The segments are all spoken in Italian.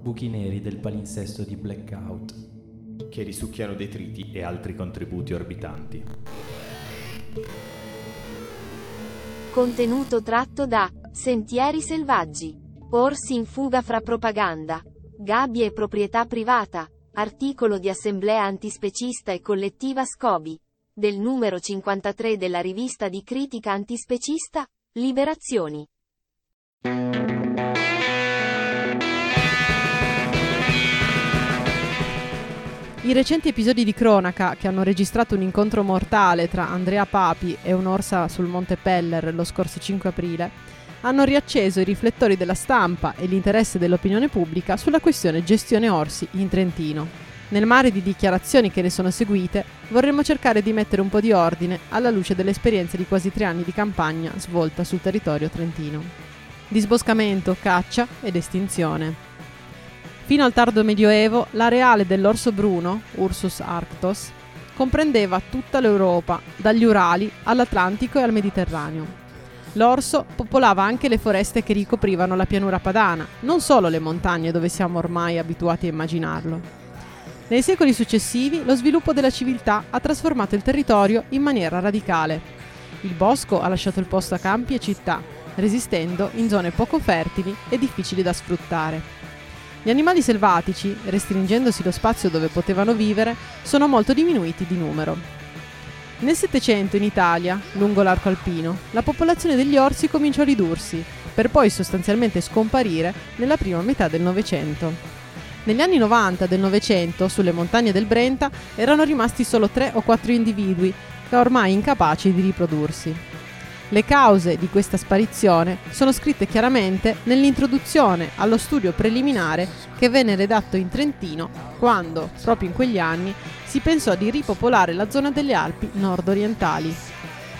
Buchi neri del palinsesto di blackout. che risucchiano detriti e altri contributi orbitanti. Contenuto tratto da Sentieri selvaggi. Orsi in fuga fra propaganda. Gabbie e proprietà privata. Articolo di assemblea antispecista e collettiva Scobi. Del numero 53 della rivista di critica antispecista, Liberazioni. I recenti episodi di cronaca che hanno registrato un incontro mortale tra Andrea Papi e un'orsa sul Monte Peller lo scorso 5 aprile hanno riacceso i riflettori della stampa e l'interesse dell'opinione pubblica sulla questione gestione orsi in Trentino. Nel mare di dichiarazioni che ne sono seguite, vorremmo cercare di mettere un po' di ordine alla luce dell'esperienza di quasi tre anni di campagna svolta sul territorio trentino. Disboscamento, caccia ed estinzione. Fino al tardo medioevo, l'areale dell'orso bruno, Ursus arctos, comprendeva tutta l'Europa, dagli Urali all'Atlantico e al Mediterraneo. L'orso popolava anche le foreste che ricoprivano la pianura padana, non solo le montagne dove siamo ormai abituati a immaginarlo. Nei secoli successivi lo sviluppo della civiltà ha trasformato il territorio in maniera radicale. Il bosco ha lasciato il posto a campi e città, resistendo in zone poco fertili e difficili da sfruttare. Gli animali selvatici, restringendosi lo spazio dove potevano vivere, sono molto diminuiti di numero. Nel Settecento in Italia, lungo l'arco alpino, la popolazione degli orsi cominciò a ridursi, per poi sostanzialmente scomparire nella prima metà del Novecento. Negli anni 90 del Novecento, sulle montagne del Brenta, erano rimasti solo tre o quattro individui, ormai incapaci di riprodursi. Le cause di questa sparizione sono scritte chiaramente nell'introduzione allo studio preliminare che venne redatto in Trentino quando, proprio in quegli anni, si pensò di ripopolare la zona delle Alpi nord-orientali.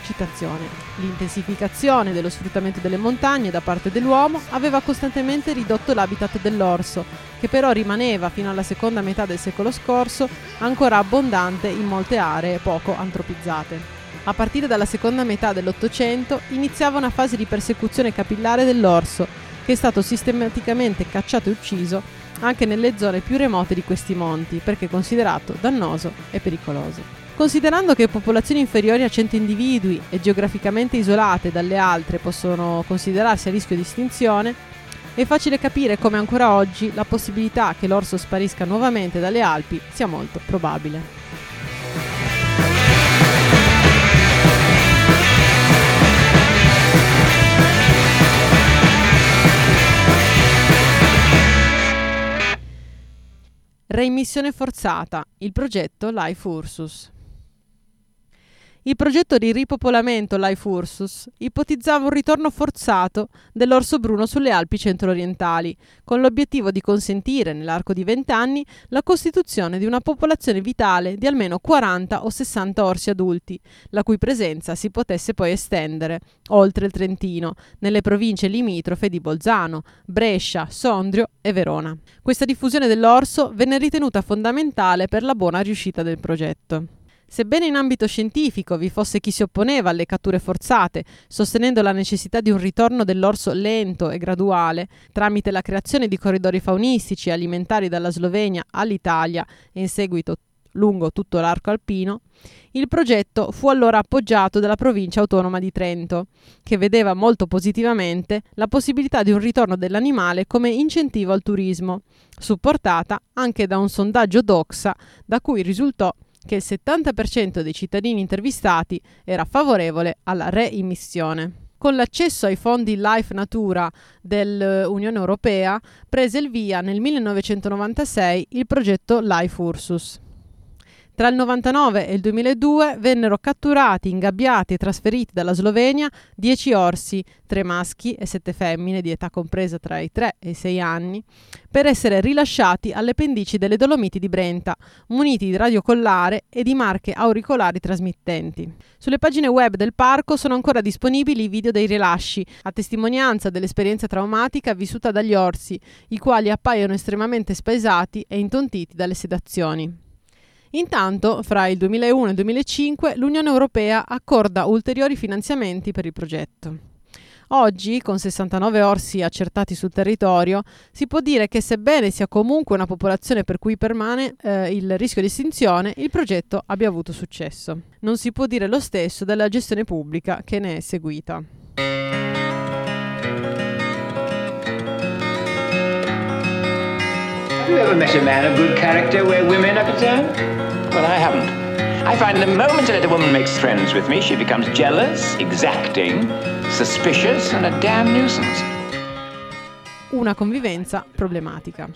Citazione. L'intensificazione dello sfruttamento delle montagne da parte dell'uomo aveva costantemente ridotto l'habitat dell'orso, che però rimaneva fino alla seconda metà del secolo scorso ancora abbondante in molte aree poco antropizzate. A partire dalla seconda metà dell'Ottocento iniziava una fase di persecuzione capillare dell'orso, che è stato sistematicamente cacciato e ucciso anche nelle zone più remote di questi monti, perché considerato dannoso e pericoloso. Considerando che popolazioni inferiori a 100 individui e geograficamente isolate dalle altre possono considerarsi a rischio di estinzione, è facile capire come ancora oggi la possibilità che l'orso sparisca nuovamente dalle Alpi sia molto probabile. Reimmissione forzata, il progetto Life Ursus. Il progetto di ripopolamento Life Ursus ipotizzava un ritorno forzato dell'orso bruno sulle Alpi centro-orientali, con l'obiettivo di consentire, nell'arco di vent'anni, la costituzione di una popolazione vitale di almeno 40 o 60 orsi adulti, la cui presenza si potesse poi estendere, oltre il Trentino, nelle province limitrofe di Bolzano, Brescia, Sondrio e Verona. Questa diffusione dell'orso venne ritenuta fondamentale per la buona riuscita del progetto. Sebbene in ambito scientifico vi fosse chi si opponeva alle catture forzate, sostenendo la necessità di un ritorno dell'orso lento e graduale, tramite la creazione di corridori faunistici alimentari dalla Slovenia all'Italia e in seguito lungo tutto l'arco alpino, il progetto fu allora appoggiato dalla provincia autonoma di Trento, che vedeva molto positivamente la possibilità di un ritorno dell'animale come incentivo al turismo, supportata anche da un sondaggio Doxa da cui risultò che il 70% dei cittadini intervistati era favorevole alla reimmissione. Con l'accesso ai fondi Life Natura dell'Unione Europea prese il via nel 1996 il progetto Life Ursus. Tra il 99 e il 2002 vennero catturati, ingabbiati e trasferiti dalla Slovenia 10 orsi, 3 maschi e 7 femmine di età compresa tra i 3 e i 6 anni, per essere rilasciati alle pendici delle Dolomiti di Brenta, muniti di radiocollare e di marche auricolari trasmittenti. Sulle pagine web del parco sono ancora disponibili i video dei rilasci, a testimonianza dell'esperienza traumatica vissuta dagli orsi, i quali appaiono estremamente spaesati e intontiti dalle sedazioni. Intanto, fra il 2001 e il 2005, l'Unione Europea accorda ulteriori finanziamenti per il progetto. Oggi, con 69 orsi accertati sul territorio, si può dire che sebbene sia comunque una popolazione per cui permane eh, il rischio di estinzione, il progetto abbia avuto successo. Non si può dire lo stesso della gestione pubblica che ne è seguita. Have you ever met a man of good character where women are concerned? Well, I haven't. I find the moment that a woman makes friends with me, she becomes jealous, exacting, suspicious, and a damn nuisance. Una convivenza problematica.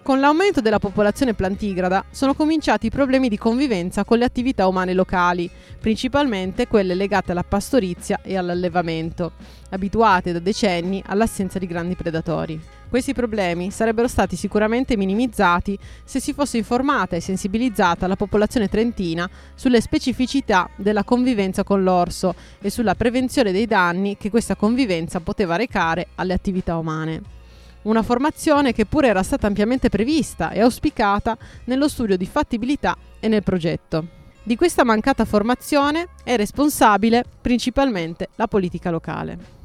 Con l'aumento della popolazione plantigrada sono cominciati i problemi di convivenza con le attività umane locali, principalmente quelle legate alla pastorizia e all'allevamento, abituate da decenni all'assenza di grandi predatori. Questi problemi sarebbero stati sicuramente minimizzati se si fosse informata e sensibilizzata la popolazione trentina sulle specificità della convivenza con l'orso e sulla prevenzione dei danni che questa convivenza poteva recare alle attività umane. Una formazione che pure era stata ampiamente prevista e auspicata nello studio di fattibilità e nel progetto. Di questa mancata formazione è responsabile principalmente la politica locale.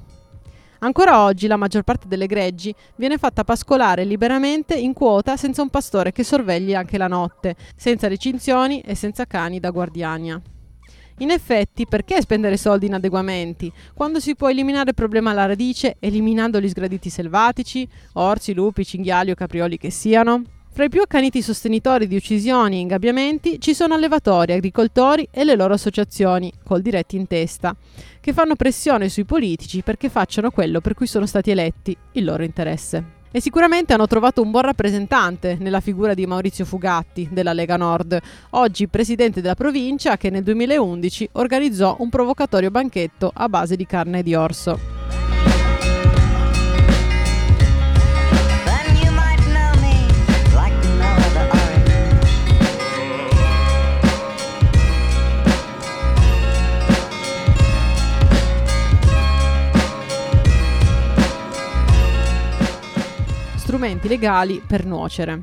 Ancora oggi la maggior parte delle greggi viene fatta pascolare liberamente in quota senza un pastore che sorvegli anche la notte, senza recinzioni e senza cani da guardiania. In effetti, perché spendere soldi in adeguamenti quando si può eliminare il problema alla radice eliminando gli sgraditi selvatici, orsi, lupi, cinghiali o caprioli che siano? Fra i più accaniti sostenitori di uccisioni e ingabbiamenti ci sono allevatori, agricoltori e le loro associazioni, col diretti in testa, che fanno pressione sui politici perché facciano quello per cui sono stati eletti, il loro interesse. E sicuramente hanno trovato un buon rappresentante nella figura di Maurizio Fugatti della Lega Nord, oggi presidente della provincia che nel 2011 organizzò un provocatorio banchetto a base di carne di orso. Strumenti legali per nuocere.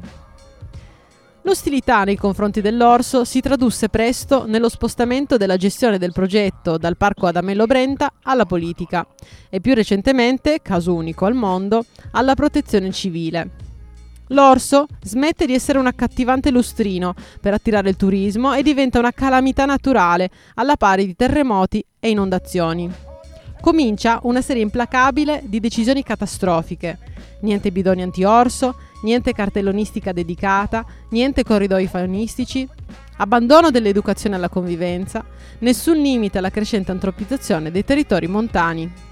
L'ostilità nei confronti dell'orso si tradusse presto nello spostamento della gestione del progetto dal parco Adamello Brenta alla politica e più recentemente, caso unico al mondo, alla protezione civile. L'orso smette di essere un accattivante lustrino per attirare il turismo e diventa una calamità naturale alla pari di terremoti e inondazioni. Comincia una serie implacabile di decisioni catastrofiche. Niente bidoni anti-orso, niente cartellonistica dedicata, niente corridoi faunistici, abbandono dell'educazione alla convivenza, nessun limite alla crescente antropizzazione dei territori montani.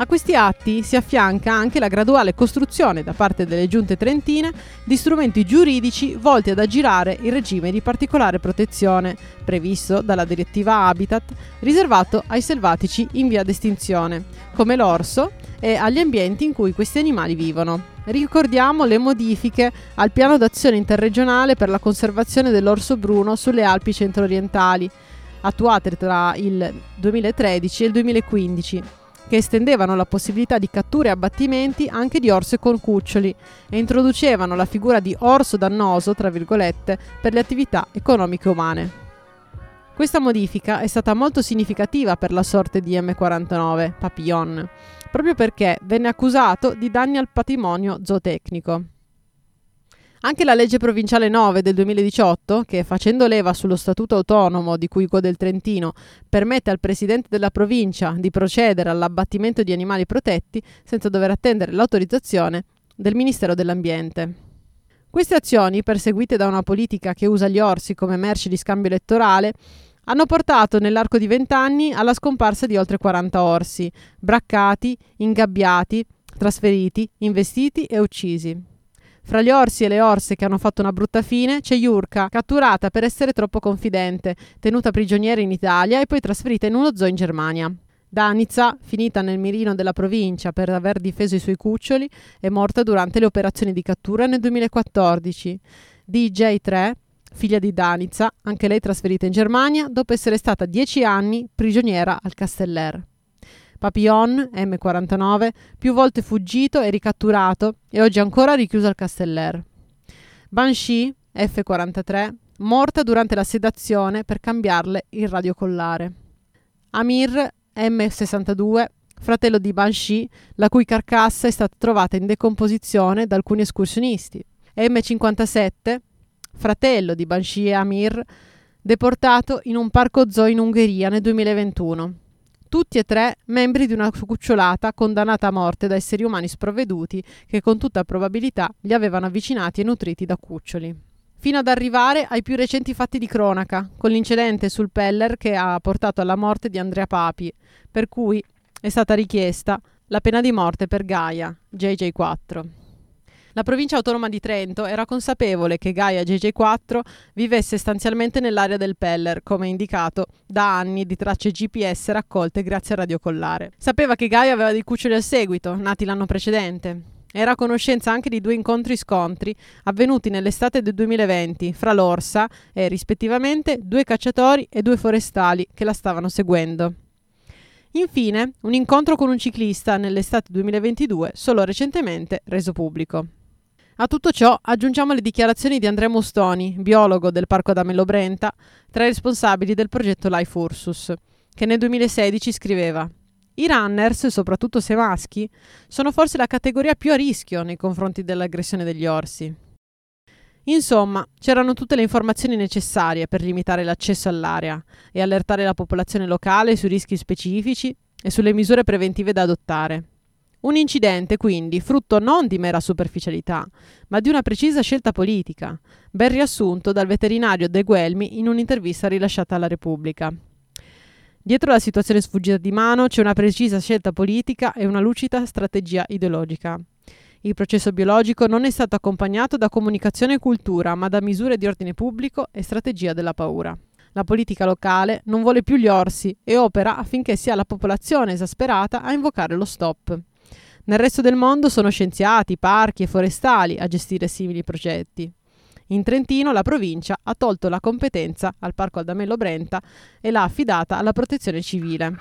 A questi atti si affianca anche la graduale costruzione da parte delle giunte trentine di strumenti giuridici volti ad aggirare il regime di particolare protezione previsto dalla direttiva Habitat riservato ai selvatici in via d'estinzione, come l'orso e agli ambienti in cui questi animali vivono. Ricordiamo le modifiche al piano d'azione interregionale per la conservazione dell'orso bruno sulle Alpi centro-orientali, attuate tra il 2013 e il 2015 che estendevano la possibilità di catture e abbattimenti anche di orse con cuccioli e introducevano la figura di orso dannoso, tra virgolette, per le attività economiche umane. Questa modifica è stata molto significativa per la sorte di M49, Papillon, proprio perché venne accusato di danni al patrimonio zootecnico. Anche la legge provinciale 9 del 2018, che facendo leva sullo statuto autonomo di cui gode il Trentino, permette al presidente della provincia di procedere all'abbattimento di animali protetti senza dover attendere l'autorizzazione del Ministero dell'Ambiente. Queste azioni, perseguite da una politica che usa gli orsi come merci di scambio elettorale, hanno portato nell'arco di vent'anni alla scomparsa di oltre 40 orsi, braccati, ingabbiati, trasferiti, investiti e uccisi. Fra gli orsi e le orse che hanno fatto una brutta fine c'è Yurka, catturata per essere troppo confidente, tenuta prigioniera in Italia e poi trasferita in uno zoo in Germania. Danica, finita nel mirino della provincia per aver difeso i suoi cuccioli, è morta durante le operazioni di cattura nel 2014. DJ3, figlia di Danica, anche lei trasferita in Germania, dopo essere stata dieci anni prigioniera al Casteller. Papillon, M49, più volte fuggito e ricatturato e oggi ancora richiuso al Casteller. Banshee, F43, morta durante la sedazione per cambiarle il radiocollare. Amir M62, fratello di Banshee, la cui carcassa è stata trovata in decomposizione da alcuni escursionisti. M57, fratello di Banshee e Amir, deportato in un parco zoo in Ungheria nel 2021. Tutti e tre membri di una cucciolata condannata a morte da esseri umani sprovveduti che con tutta probabilità li avevano avvicinati e nutriti da cuccioli. Fino ad arrivare ai più recenti fatti di cronaca, con l'incidente sul Peller che ha portato alla morte di Andrea Papi, per cui è stata richiesta la pena di morte per Gaia, JJ4. La provincia autonoma di Trento era consapevole che Gaia JJ4 vivesse sostanzialmente nell'area del Peller, come indicato da anni di tracce GPS raccolte grazie al radiocollare. Sapeva che Gaia aveva dei cuccioli al seguito, nati l'anno precedente. Era a conoscenza anche di due incontri-scontri avvenuti nell'estate del 2020 fra l'Orsa e, rispettivamente, due cacciatori e due forestali che la stavano seguendo. Infine, un incontro con un ciclista nell'estate 2022, solo recentemente reso pubblico. A tutto ciò aggiungiamo le dichiarazioni di Andrea Mustoni, biologo del Parco Adamello Brenta, tra i responsabili del progetto Life Ursus, che nel 2016 scriveva i runners, soprattutto se maschi, sono forse la categoria più a rischio nei confronti dell'aggressione degli orsi. Insomma, c'erano tutte le informazioni necessarie per limitare l'accesso all'area e allertare la popolazione locale sui rischi specifici e sulle misure preventive da adottare. Un incidente, quindi, frutto non di mera superficialità, ma di una precisa scelta politica, ben riassunto dal veterinario De Guelmi in un'intervista rilasciata alla Repubblica. Dietro la situazione sfuggita di mano c'è una precisa scelta politica e una lucida strategia ideologica. Il processo biologico non è stato accompagnato da comunicazione e cultura, ma da misure di ordine pubblico e strategia della paura. La politica locale non vuole più gli orsi e opera affinché sia la popolazione esasperata a invocare lo stop. Nel resto del mondo sono scienziati, parchi e forestali a gestire simili progetti. In Trentino la provincia ha tolto la competenza al Parco Adamello Brenta e l'ha affidata alla protezione civile.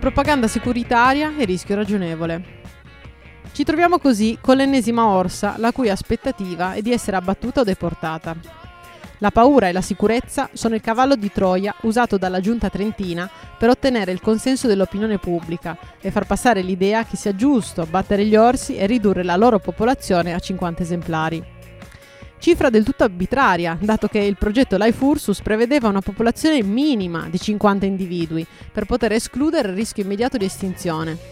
Propaganda securitaria e rischio ragionevole. Ci troviamo così con l'ennesima orsa, la cui aspettativa è di essere abbattuta o deportata. La paura e la sicurezza sono il cavallo di Troia usato dalla giunta trentina per ottenere il consenso dell'opinione pubblica e far passare l'idea che sia giusto battere gli orsi e ridurre la loro popolazione a 50 esemplari. Cifra del tutto arbitraria, dato che il progetto Life Ursus prevedeva una popolazione minima di 50 individui per poter escludere il rischio immediato di estinzione.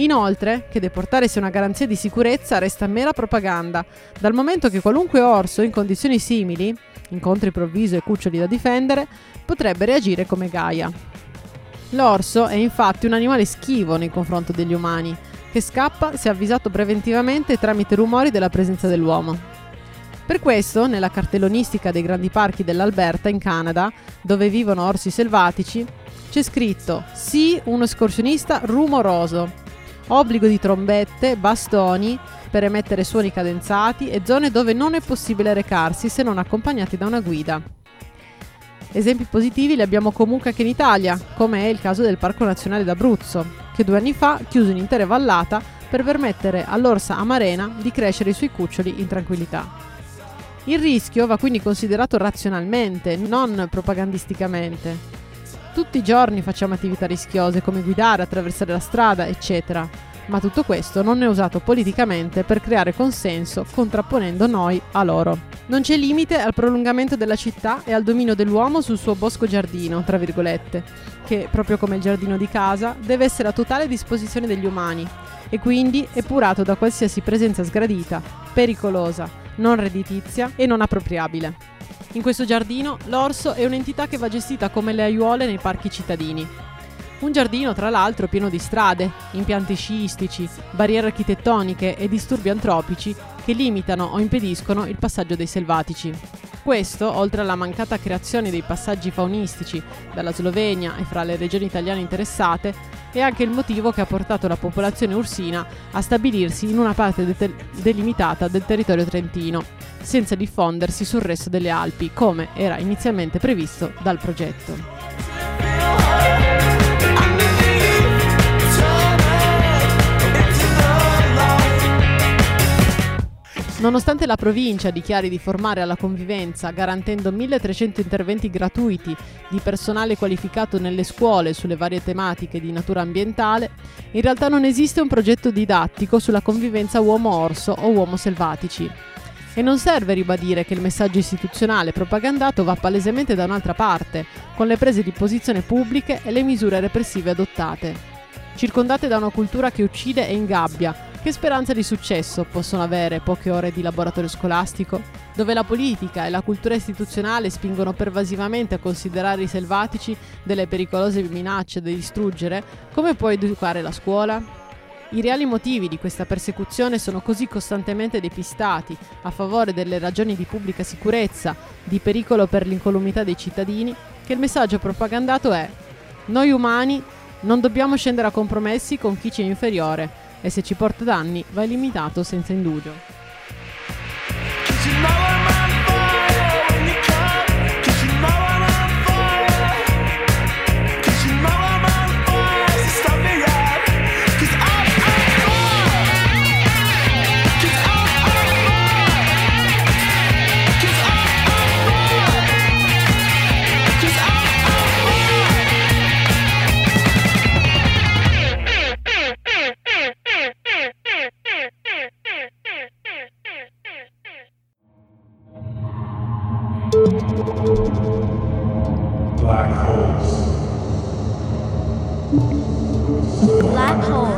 Inoltre, che deportare sia una garanzia di sicurezza resta mera propaganda, dal momento che qualunque orso in condizioni simili, incontri improvviso e cuccioli da difendere, potrebbe reagire come Gaia. L'orso è infatti un animale schivo nei confronti degli umani, che scappa se avvisato preventivamente tramite rumori della presenza dell'uomo. Per questo, nella cartellonistica dei grandi parchi dell'Alberta in Canada, dove vivono orsi selvatici, c'è scritto sì uno escursionista rumoroso, obbligo di trombette, bastoni per emettere suoni cadenzati e zone dove non è possibile recarsi se non accompagnati da una guida. Esempi positivi li abbiamo comunque anche in Italia, come è il caso del Parco Nazionale d'Abruzzo, che due anni fa chiuse un'intera vallata per permettere all'orsa amarena di crescere i suoi cuccioli in tranquillità. Il rischio va quindi considerato razionalmente, non propagandisticamente. Tutti i giorni facciamo attività rischiose come guidare, attraversare la strada, eccetera, ma tutto questo non è usato politicamente per creare consenso contrapponendo noi a loro. Non c'è limite al prolungamento della città e al dominio dell'uomo sul suo bosco giardino, tra virgolette, che, proprio come il giardino di casa, deve essere a totale disposizione degli umani e quindi epurato da qualsiasi presenza sgradita, pericolosa, non redditizia e non appropriabile. In questo giardino l'orso è un'entità che va gestita come le aiuole nei parchi cittadini. Un giardino, tra l'altro, pieno di strade, impianti sciistici, barriere architettoniche e disturbi antropici che limitano o impediscono il passaggio dei selvatici. Questo, oltre alla mancata creazione dei passaggi faunistici dalla Slovenia e fra le regioni italiane interessate, è anche il motivo che ha portato la popolazione ursina a stabilirsi in una parte de- delimitata del territorio trentino, senza diffondersi sul resto delle Alpi, come era inizialmente previsto dal progetto. Nonostante la provincia dichiari di formare alla convivenza garantendo 1300 interventi gratuiti di personale qualificato nelle scuole sulle varie tematiche di natura ambientale, in realtà non esiste un progetto didattico sulla convivenza uomo-orso o uomo selvatici. E non serve ribadire che il messaggio istituzionale propagandato va palesemente da un'altra parte, con le prese di posizione pubbliche e le misure repressive adottate. Circondate da una cultura che uccide e ingabbia, che speranza di successo possono avere poche ore di laboratorio scolastico, dove la politica e la cultura istituzionale spingono pervasivamente a considerare i selvatici delle pericolose minacce da distruggere? Come può educare la scuola? I reali motivi di questa persecuzione sono così costantemente depistati a favore delle ragioni di pubblica sicurezza, di pericolo per l'incolumità dei cittadini, che il messaggio propagandato è noi umani non dobbiamo scendere a compromessi con chi ci è inferiore, e se ci porta danni va limitato senza indugio. 然后